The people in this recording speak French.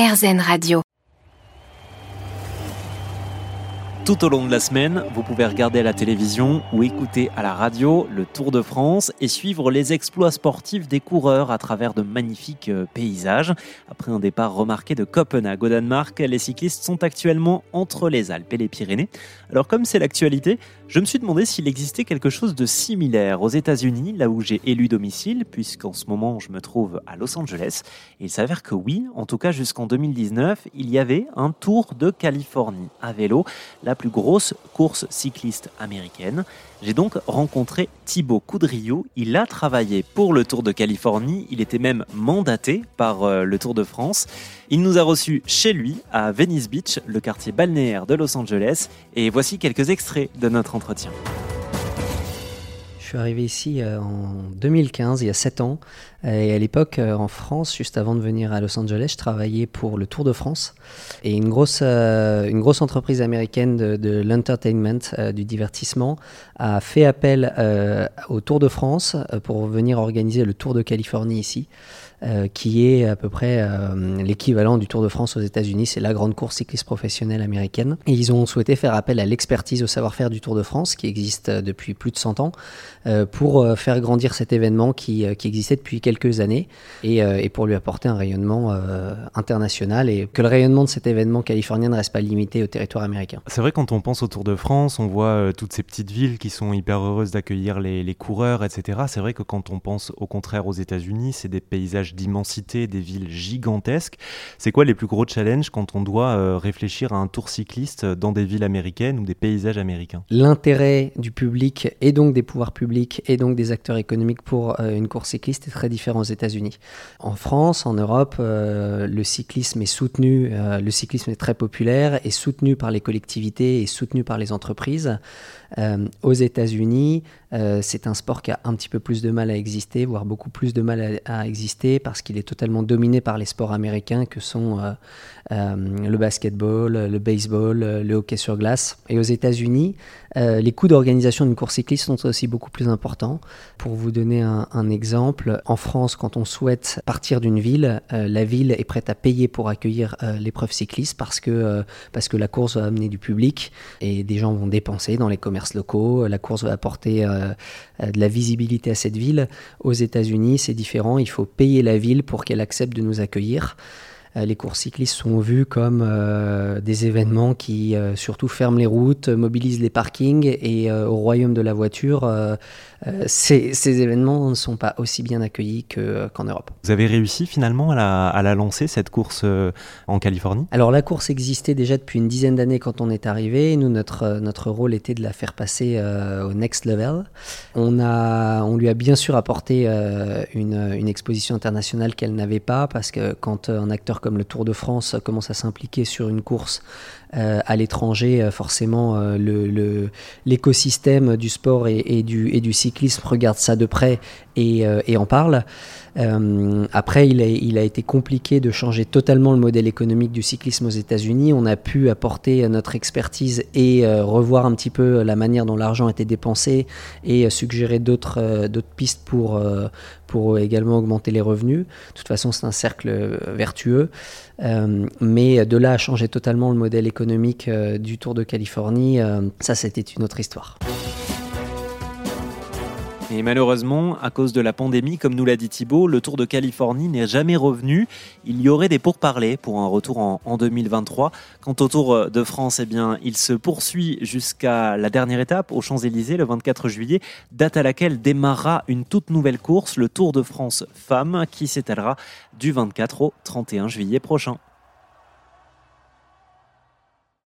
RZN Radio. Tout au long de la semaine, vous pouvez regarder à la télévision ou écouter à la radio le Tour de France et suivre les exploits sportifs des coureurs à travers de magnifiques euh, paysages. Après un départ remarqué de Copenhague au Danemark, les cyclistes sont actuellement entre les Alpes et les Pyrénées. Alors comme c'est l'actualité, je me suis demandé s'il existait quelque chose de similaire aux États-Unis, là où j'ai élu domicile, puisqu'en ce moment je me trouve à Los Angeles. Il s'avère que oui, en tout cas jusqu'en 2019, il y avait un Tour de Californie à vélo, plus grosse course cycliste américaine. J'ai donc rencontré Thibaut Coudriou. Il a travaillé pour le Tour de Californie. Il était même mandaté par euh, le Tour de France. Il nous a reçus chez lui à Venice Beach, le quartier balnéaire de Los Angeles. Et voici quelques extraits de notre entretien. Je suis arrivé ici euh, en 2015, il y a 7 ans. Et à l'époque, euh, en France, juste avant de venir à Los Angeles, je travaillais pour le Tour de France. Et une grosse, euh, une grosse entreprise américaine de, l'entertainment, du divertissement, a fait appel au Tour de France pour venir organiser le Tour de Californie ici. Euh, qui est à peu près euh, l'équivalent du Tour de France aux États-Unis. C'est la grande course cycliste professionnelle américaine. Et ils ont souhaité faire appel à l'expertise, au savoir-faire du Tour de France, qui existe euh, depuis plus de 100 ans, pour faire grandir cet événement qui, qui existait depuis quelques années et, et, pour lui apporter un rayonnement international et que le rayonnement de cet événement californien ne reste pas limité au territoire américain. C'est vrai, quand on pense au Tour de France, on voit toutes ces petites villes qui sont hyper heureuses d'accueillir les, les coureurs, etc. C'est vrai que quand on pense au contraire aux États-Unis, c'est des paysages d'immensité, des villes gigantesques. C'est quoi les plus gros challenges quand on doit euh, réfléchir à un tour cycliste dans des villes américaines ou des paysages américains? L'intérêt du public et donc des pouvoirs publics et donc des acteurs économiques pour euh, une course cycliste est très différent États-Unis. En France, en Europe, euh, le cyclisme est soutenu, le cyclisme est très populaire, est soutenu par les collectivités et soutenu par les entreprises. aux États-Unis, c'est un sport qui a un petit peu plus de mal à exister, voire beaucoup plus de mal à exister parce qu'il est totalement dominé par les sports américains que sont euh, euh, le basketball, le baseball, le hockey sur glace. Et aux États-Unis, euh, les coûts d'organisation d'une course cycliste sont aussi beaucoup plus importants. Pour vous donner un, exemple, en France, quand on souhaite partir d'une ville, la ville est prête à payer pour accueillir l'épreuve cycliste parce que, parce que la course va amener du public et des gens vont dépenser dans les commerces locaux. La course va apporter de la visibilité à cette ville. Aux États-Unis, c'est différent. Il faut payer la ville pour qu'elle accepte de nous accueillir. Euh, les courses cyclistes sont vues comme euh, des événements qui euh, surtout ferment les routes, mobilisent les parkings et au royaume de la voiture, ces, événements ne sont pas aussi bien accueillis qu'en Europe. Vous avez réussi finalement à la, lancer, cette course en Californie? Alors la course existait déjà depuis une dizaine d'années quand on est arrivé. Nous, notre, notre rôle était de la faire passer au next level. On, a, on lui a bien sûr apporté une, une exposition internationale qu'elle n'avait pas parce que quand un acteur comme le Tour de France commence à s'impliquer sur une course euh, à l'étranger, euh, forcément, euh, l'écosystème du sport et, du, cyclisme regarde ça de près et, en parle. après, il a, été compliqué de changer totalement le modèle économique du cyclisme aux États-Unis. On a pu apporter notre expertise et revoir un petit peu la manière dont l'argent était dépensé et suggérer d'autres pistes pour également augmenter les revenus. De toute façon, c'est un cercle vertueux. Mais de là à changer totalement le modèle économique, économique euh, du Tour de Californie, euh, ça c'était une autre histoire. Et malheureusement, à cause de la pandémie, comme nous l'a dit Thibault, le Tour de Californie n'est jamais revenu. Il y aurait des pourparlers pour un retour en, 2023. Quant au Tour de France, eh bien, il se poursuit jusqu'à la dernière étape, aux Champs-Élysées, le 24 juillet, date à laquelle démarrera une toute nouvelle course, le Tour de France Femmes, qui s'étalera du 24 au 31 juillet prochain.